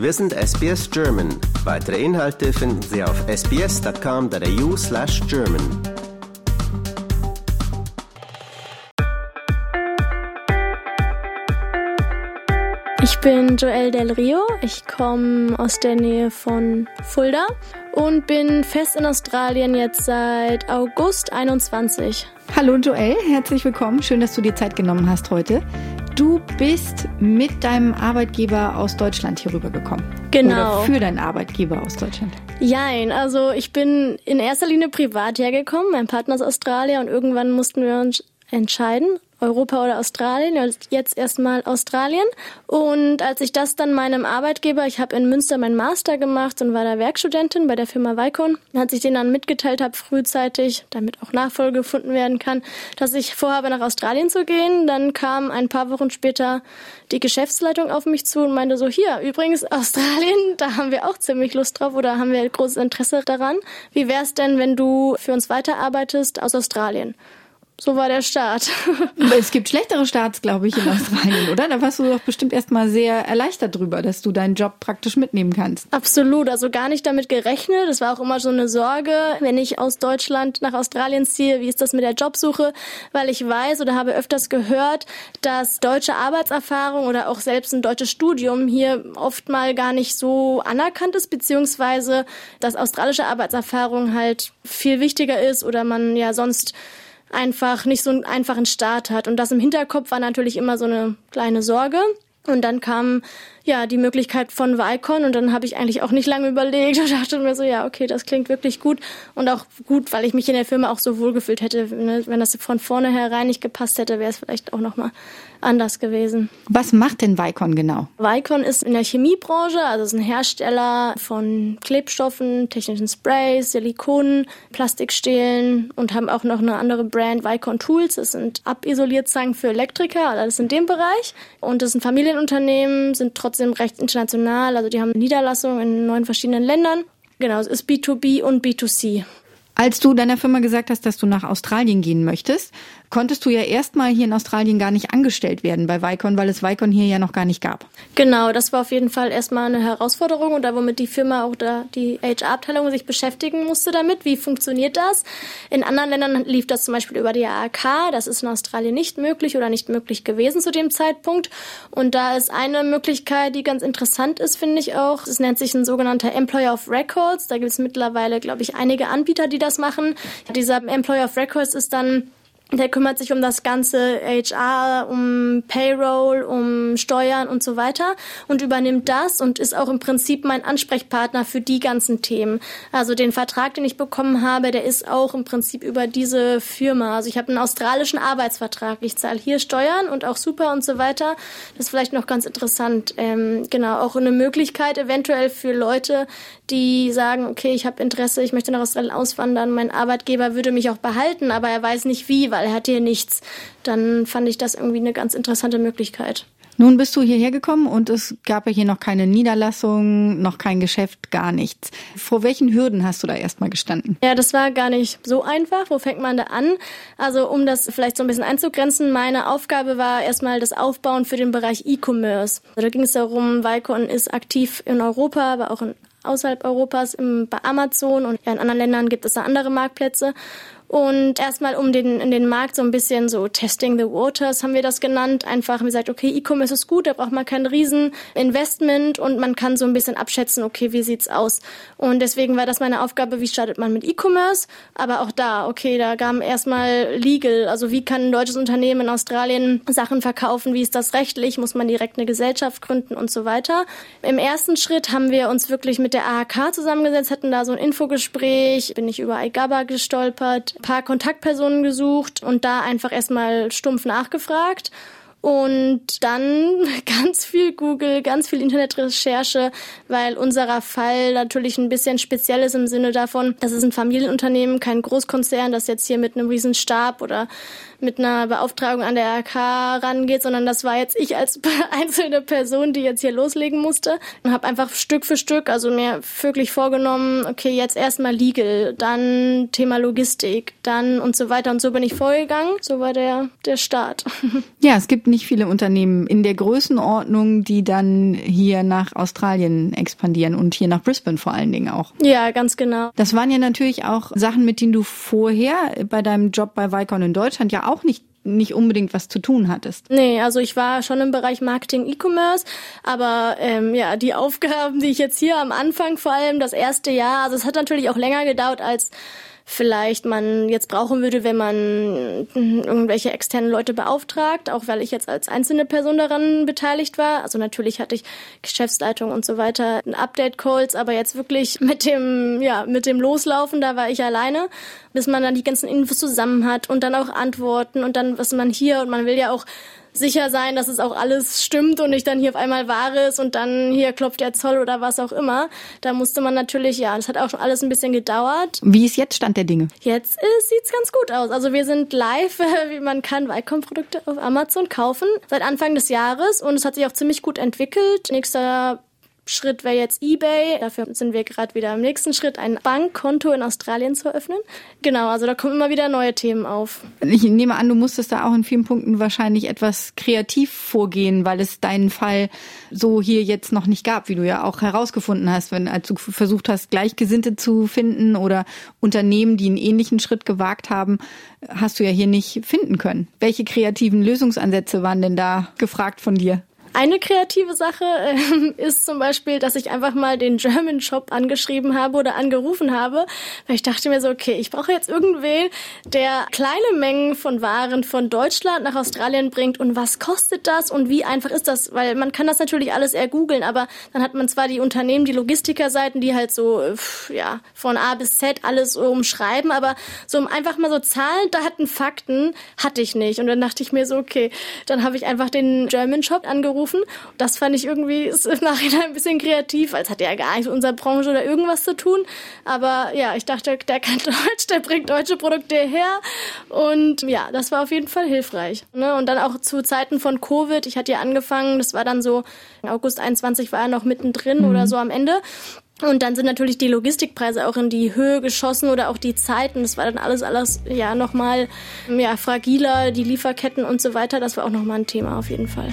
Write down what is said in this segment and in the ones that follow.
Wir sind SBS German. Weitere Inhalte finden Sie auf sbs.com.au slash German. Ich bin Joelle Del Rio. Ich komme aus der Nähe von Fulda und bin fest in Australien jetzt seit August 21. Hallo Joelle, herzlich willkommen. Schön, dass du dir Zeit genommen hast heute. Du bist mit deinem Arbeitgeber aus Deutschland hier rübergekommen. Genau. Oder für deinen Arbeitgeber aus Deutschland. Jein, also ich bin in erster Linie privat hergekommen. Mein Partner ist Australier und irgendwann mussten wir uns entscheiden, Europa oder Australien, jetzt erstmal Australien. Und als ich das dann meinem Arbeitgeber, ich habe in Münster meinen Master gemacht und war da Werkstudentin bei der Firma Vicon, als ich den dann mitgeteilt habe frühzeitig, damit auch Nachfolge gefunden werden kann, dass ich vorhabe, nach Australien zu gehen, dann kam ein paar Wochen später die Geschäftsleitung auf mich zu und meinte so, hier, übrigens Australien, da haben wir auch ziemlich Lust drauf oder haben wir großes Interesse daran. Wie wär's denn, wenn du für uns weiterarbeitest aus Australien? So war der Start. es gibt schlechtere Starts, glaube ich, in Australien, oder? Da warst du doch bestimmt erstmal sehr erleichtert drüber, dass du deinen Job praktisch mitnehmen kannst. Absolut, also gar nicht damit gerechnet. Das war auch immer so eine Sorge, wenn ich aus Deutschland nach Australien ziehe, wie ist das mit der Jobsuche? Weil ich weiß oder habe öfters gehört, dass deutsche Arbeitserfahrung oder auch selbst ein deutsches Studium hier oft mal gar nicht so anerkannt ist, beziehungsweise dass australische Arbeitserfahrung halt viel wichtiger ist oder man ja sonst einfach nicht so einen einfachen Start hat. Und das im Hinterkopf war natürlich immer so eine kleine Sorge. Und dann kam ja die Möglichkeit von Vicon und dann habe ich eigentlich auch nicht lange überlegt und dachte mir so, ja, okay, das klingt wirklich gut und auch gut, weil ich mich in der Firma auch so wohlgefühlt hätte. Ne? Wenn das von vornherein nicht gepasst hätte, wäre es vielleicht auch nochmal anders gewesen. Was macht denn Vicon genau? Vicon ist in der Chemiebranche, also ist ein Hersteller von Klebstoffen, technischen Sprays, Silikonen, Plastikstählen und haben auch noch eine andere Brand, Vicon Tools. Das sind Abisolierzangen für Elektriker, alles in dem Bereich. Und das ist ein Familienunternehmen, sind trotzdem trotzdem recht international. Also die haben Niederlassungen in neun verschiedenen Ländern. Genau, es ist B2B und B2C. Als du deiner Firma gesagt hast, dass du nach Australien gehen möchtest, konntest du ja erstmal hier in Australien gar nicht angestellt werden bei Vicon, weil es Vicon hier ja noch gar nicht gab. Genau, das war auf jeden Fall erstmal eine Herausforderung und da womit die Firma auch da die HR-Abteilung sich beschäftigen musste damit. Wie funktioniert das? In anderen Ländern lief das zum Beispiel über die AAK. Das ist in Australien nicht möglich oder nicht möglich gewesen zu dem Zeitpunkt. Und da ist eine Möglichkeit, die ganz interessant ist, finde ich auch. Es nennt sich ein sogenannter Employer of Records. Da gibt es mittlerweile, glaube ich, einige Anbieter, die das machen. Dieser Employer of Records ist dann der kümmert sich um das ganze HR, um Payroll, um Steuern und so weiter und übernimmt das und ist auch im Prinzip mein Ansprechpartner für die ganzen Themen. Also den Vertrag, den ich bekommen habe, der ist auch im Prinzip über diese Firma. Also ich habe einen australischen Arbeitsvertrag. Ich zahle hier Steuern und auch super und so weiter. Das ist vielleicht noch ganz interessant. Ähm, genau, auch eine Möglichkeit eventuell für Leute, die sagen, okay, ich habe Interesse, ich möchte nach Australien auswandern. Mein Arbeitgeber würde mich auch behalten, aber er weiß nicht wie, weil weil er hat hier nichts, dann fand ich das irgendwie eine ganz interessante Möglichkeit. Nun bist du hierher gekommen und es gab ja hier noch keine Niederlassung, noch kein Geschäft, gar nichts. Vor welchen Hürden hast du da erstmal gestanden? Ja, das war gar nicht so einfach. Wo fängt man da an? Also, um das vielleicht so ein bisschen einzugrenzen, meine Aufgabe war erstmal das Aufbauen für den Bereich E-Commerce. Also, da ging es darum, Vicon ist aktiv in Europa, aber auch in außerhalb Europas im, bei Amazon und ja, in anderen Ländern gibt es da andere Marktplätze. Und erstmal um den, in den Markt so ein bisschen so Testing the Waters haben wir das genannt. Einfach haben wir gesagt, okay, E-Commerce ist gut, da braucht man kein Rieseninvestment und man kann so ein bisschen abschätzen, okay, wie sieht's aus? Und deswegen war das meine Aufgabe, wie startet man mit E-Commerce? Aber auch da, okay, da kam erstmal Legal, also wie kann ein deutsches Unternehmen in Australien Sachen verkaufen? Wie ist das rechtlich? Muss man direkt eine Gesellschaft gründen und so weiter? Im ersten Schritt haben wir uns wirklich mit der AHK zusammengesetzt, hatten da so ein Infogespräch, bin ich über iGABA gestolpert, paar Kontaktpersonen gesucht und da einfach erstmal stumpf nachgefragt. Und dann ganz viel Google, ganz viel Internetrecherche, weil unserer Fall natürlich ein bisschen speziell ist im Sinne davon, das ist ein Familienunternehmen, kein Großkonzern, das jetzt hier mit einem riesen Stab oder mit einer Beauftragung an der RK rangeht, sondern das war jetzt ich als einzelne Person, die jetzt hier loslegen musste und habe einfach Stück für Stück, also mir wirklich vorgenommen, okay, jetzt erstmal Legal, dann Thema Logistik, dann und so weiter und so bin ich vorgegangen. So war der der Start. Ja, es gibt nicht viele Unternehmen in der Größenordnung, die dann hier nach Australien expandieren und hier nach Brisbane vor allen Dingen auch. Ja, ganz genau. Das waren ja natürlich auch Sachen, mit denen du vorher bei deinem Job bei Vicon in Deutschland ja auch nicht nicht unbedingt was zu tun hattest. Nee, also ich war schon im Bereich Marketing E-Commerce, aber ähm, ja, die Aufgaben, die ich jetzt hier am Anfang vor allem das erste Jahr, also es hat natürlich auch länger gedauert als vielleicht man jetzt brauchen würde, wenn man irgendwelche externen Leute beauftragt, auch weil ich jetzt als einzelne Person daran beteiligt war. Also natürlich hatte ich Geschäftsleitung und so weiter, Update-Calls, aber jetzt wirklich mit dem, ja, mit dem Loslaufen, da war ich alleine, bis man dann die ganzen Infos zusammen hat und dann auch Antworten und dann was man hier und man will ja auch sicher sein, dass es auch alles stimmt und nicht dann hier auf einmal Wahres und dann hier klopft der Zoll oder was auch immer. Da musste man natürlich, ja, das hat auch schon alles ein bisschen gedauert. Wie ist jetzt Stand der Dinge? Jetzt äh, sieht's ganz gut aus. Also wir sind live, wie man kann Weicom-Produkte auf Amazon kaufen seit Anfang des Jahres und es hat sich auch ziemlich gut entwickelt. Nächster Schritt wäre jetzt eBay. Dafür sind wir gerade wieder im nächsten Schritt, ein Bankkonto in Australien zu eröffnen. Genau, also da kommen immer wieder neue Themen auf. Ich nehme an, du musstest da auch in vielen Punkten wahrscheinlich etwas kreativ vorgehen, weil es deinen Fall so hier jetzt noch nicht gab, wie du ja auch herausgefunden hast, wenn als du versucht hast, Gleichgesinnte zu finden oder Unternehmen, die einen ähnlichen Schritt gewagt haben, hast du ja hier nicht finden können. Welche kreativen Lösungsansätze waren denn da gefragt von dir? Eine kreative Sache äh, ist zum Beispiel, dass ich einfach mal den German Shop angeschrieben habe oder angerufen habe, weil ich dachte mir so, okay, ich brauche jetzt irgendwen, der kleine Mengen von Waren von Deutschland nach Australien bringt und was kostet das und wie einfach ist das? Weil man kann das natürlich alles eher googeln, aber dann hat man zwar die Unternehmen, die Logistikerseiten, die halt so, ja, von A bis Z alles umschreiben, aber so einfach mal so Zahlen, da hatten Fakten, hatte ich nicht. Und dann dachte ich mir so, okay, dann habe ich einfach den German Shop angerufen angerufen. Das fand ich irgendwie ist im Nachhinein ein bisschen kreativ, als hat er ja gar nichts mit unserer Branche oder irgendwas zu tun. Aber ja, ich dachte, der kann Deutsch, der bringt deutsche Produkte her. Und ja, das war auf jeden Fall hilfreich. Ne? Und dann auch zu Zeiten von Covid, ich hatte ja angefangen, das war dann so, August 21 war er noch mittendrin mhm. oder so am Ende. Und dann sind natürlich die Logistikpreise auch in die Höhe geschossen oder auch die Zeiten. Das war dann alles, alles ja nochmal ja, fragiler, die Lieferketten und so weiter. Das war auch nochmal ein Thema auf jeden Fall.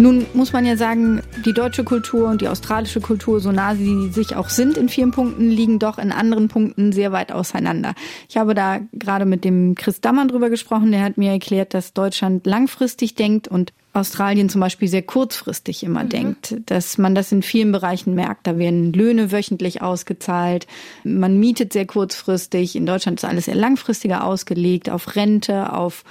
Nun muss man ja sagen, die deutsche Kultur und die australische Kultur, so nah sie sich auch sind in vielen Punkten, liegen doch in anderen Punkten sehr weit auseinander. Ich habe da gerade mit dem Chris Dammann drüber gesprochen, der hat mir erklärt, dass Deutschland langfristig denkt und Australien zum Beispiel sehr kurzfristig immer mhm. denkt, dass man das in vielen Bereichen merkt. Da werden Löhne wöchentlich ausgezahlt, man mietet sehr kurzfristig. In Deutschland ist alles sehr langfristiger ausgelegt, auf Rente, auf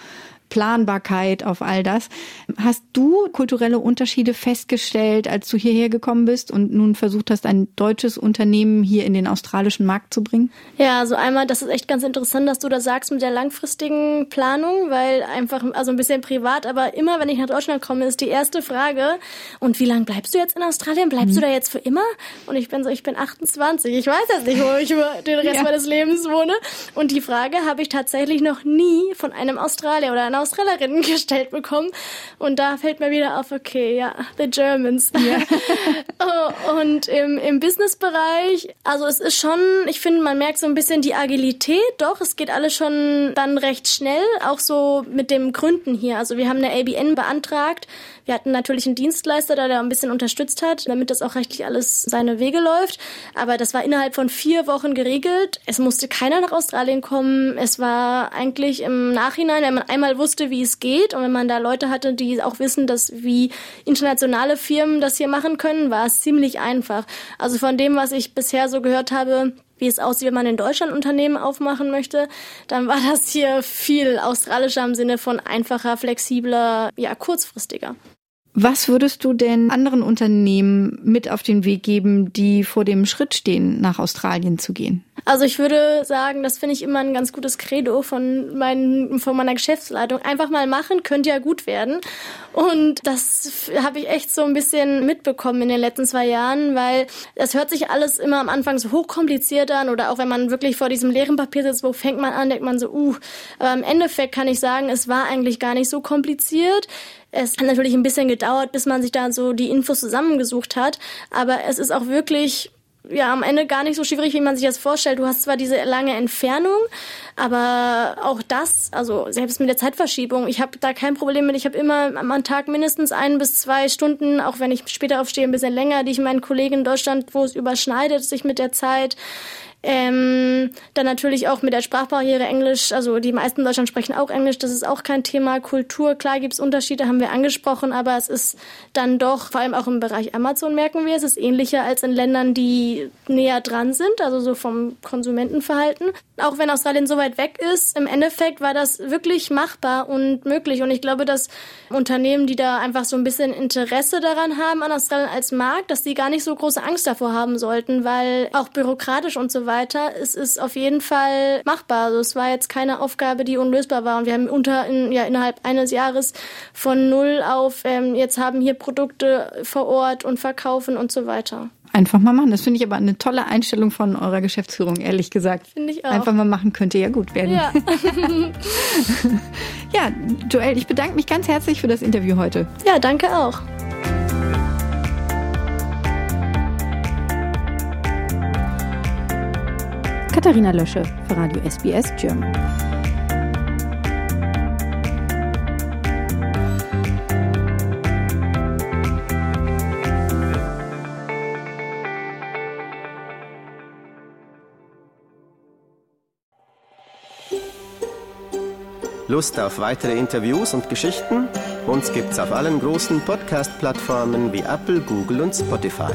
Planbarkeit, auf all das. Hast du kulturelle Unterschiede festgestellt, als du hierher gekommen bist und nun versucht hast, ein deutsches Unternehmen hier in den australischen Markt zu bringen? Ja, also einmal, das ist echt ganz interessant, dass du das sagst mit der langfristigen Planung, weil einfach, also ein bisschen privat, aber immer, wenn ich nach Deutschland komme, ist die erste Frage, und wie lange bleibst du jetzt in Australien? Bleibst mhm. du da jetzt für immer? Und ich bin so, ich bin 28. Ich weiß jetzt nicht, wo ich über den Rest ja. meines Lebens wohne. Und die Frage habe ich tatsächlich noch nie von einem Australier oder einer Australierinnen gestellt bekommen. Und da fällt mir wieder auf, okay, ja, the Germans. Ja. Oh, und im, im Businessbereich, also es ist schon, ich finde, man merkt so ein bisschen die Agilität, doch, es geht alles schon dann recht schnell, auch so mit dem Gründen hier. Also wir haben eine ABN beantragt, Wir hatten natürlich einen Dienstleister, der da ein bisschen unterstützt hat, damit das auch rechtlich alles seine Wege läuft. Aber das war innerhalb von vier Wochen geregelt. Es musste keiner nach Australien kommen. Es war eigentlich im Nachhinein, wenn man einmal wusste, wie es geht und wenn man da Leute hatte, die auch wissen, dass wie internationale Firmen das hier machen können, war es ziemlich einfach. Also von dem, was ich bisher so gehört habe, wie es aussieht, wenn man in Deutschland Unternehmen aufmachen möchte, dann war das hier viel australischer im Sinne von einfacher, flexibler, ja, kurzfristiger. Was würdest du denn anderen Unternehmen mit auf den Weg geben, die vor dem Schritt stehen, nach Australien zu gehen? Also ich würde sagen, das finde ich immer ein ganz gutes Credo von, meinen, von meiner Geschäftsleitung. Einfach mal machen, könnte ja gut werden. Und das habe ich echt so ein bisschen mitbekommen in den letzten zwei Jahren, weil es hört sich alles immer am Anfang so hochkompliziert an oder auch wenn man wirklich vor diesem leeren Papier sitzt, wo fängt man an, denkt man so, uh. Aber im Endeffekt kann ich sagen, es war eigentlich gar nicht so kompliziert. Es hat natürlich ein bisschen gedauert, bis man sich da so die Infos zusammengesucht hat, aber es ist auch wirklich ja am Ende gar nicht so schwierig, wie man sich das vorstellt. Du hast zwar diese lange Entfernung, aber auch das, also selbst mit der Zeitverschiebung, ich habe da kein Problem mit. Ich habe immer am Tag mindestens ein bis zwei Stunden, auch wenn ich später aufstehe, ein bisschen länger, die ich meinen Kollegen in Deutschland, wo es überschneidet sich mit der Zeit. Ähm, dann natürlich auch mit der Sprachbarriere Englisch. Also die meisten Deutschland sprechen auch Englisch. Das ist auch kein Thema. Kultur, klar gibt es Unterschiede, haben wir angesprochen, aber es ist dann doch, vor allem auch im Bereich Amazon merken wir, es ist ähnlicher als in Ländern, die näher dran sind, also so vom Konsumentenverhalten. Auch wenn Australien so weit weg ist, im Endeffekt war das wirklich machbar und möglich. Und ich glaube, dass Unternehmen, die da einfach so ein bisschen Interesse daran haben an Australien als Markt, dass die gar nicht so große Angst davor haben sollten, weil auch bürokratisch und so weiter, es ist auf jeden Fall machbar. Also es war jetzt keine Aufgabe, die unlösbar war. Und wir haben unter, in, ja, innerhalb eines Jahres von null auf, ähm, jetzt haben hier Produkte vor Ort und verkaufen und so weiter. Einfach mal machen. Das finde ich aber eine tolle Einstellung von eurer Geschäftsführung, ehrlich gesagt. Finde ich auch. Einfach mal machen könnte ja gut werden. Ja. ja, Joel, ich bedanke mich ganz herzlich für das Interview heute. Ja, danke auch. Katharina Lösche für Radio SBS German. Lust auf weitere Interviews und Geschichten? Uns gibt's auf allen großen Podcast-Plattformen wie Apple, Google und Spotify.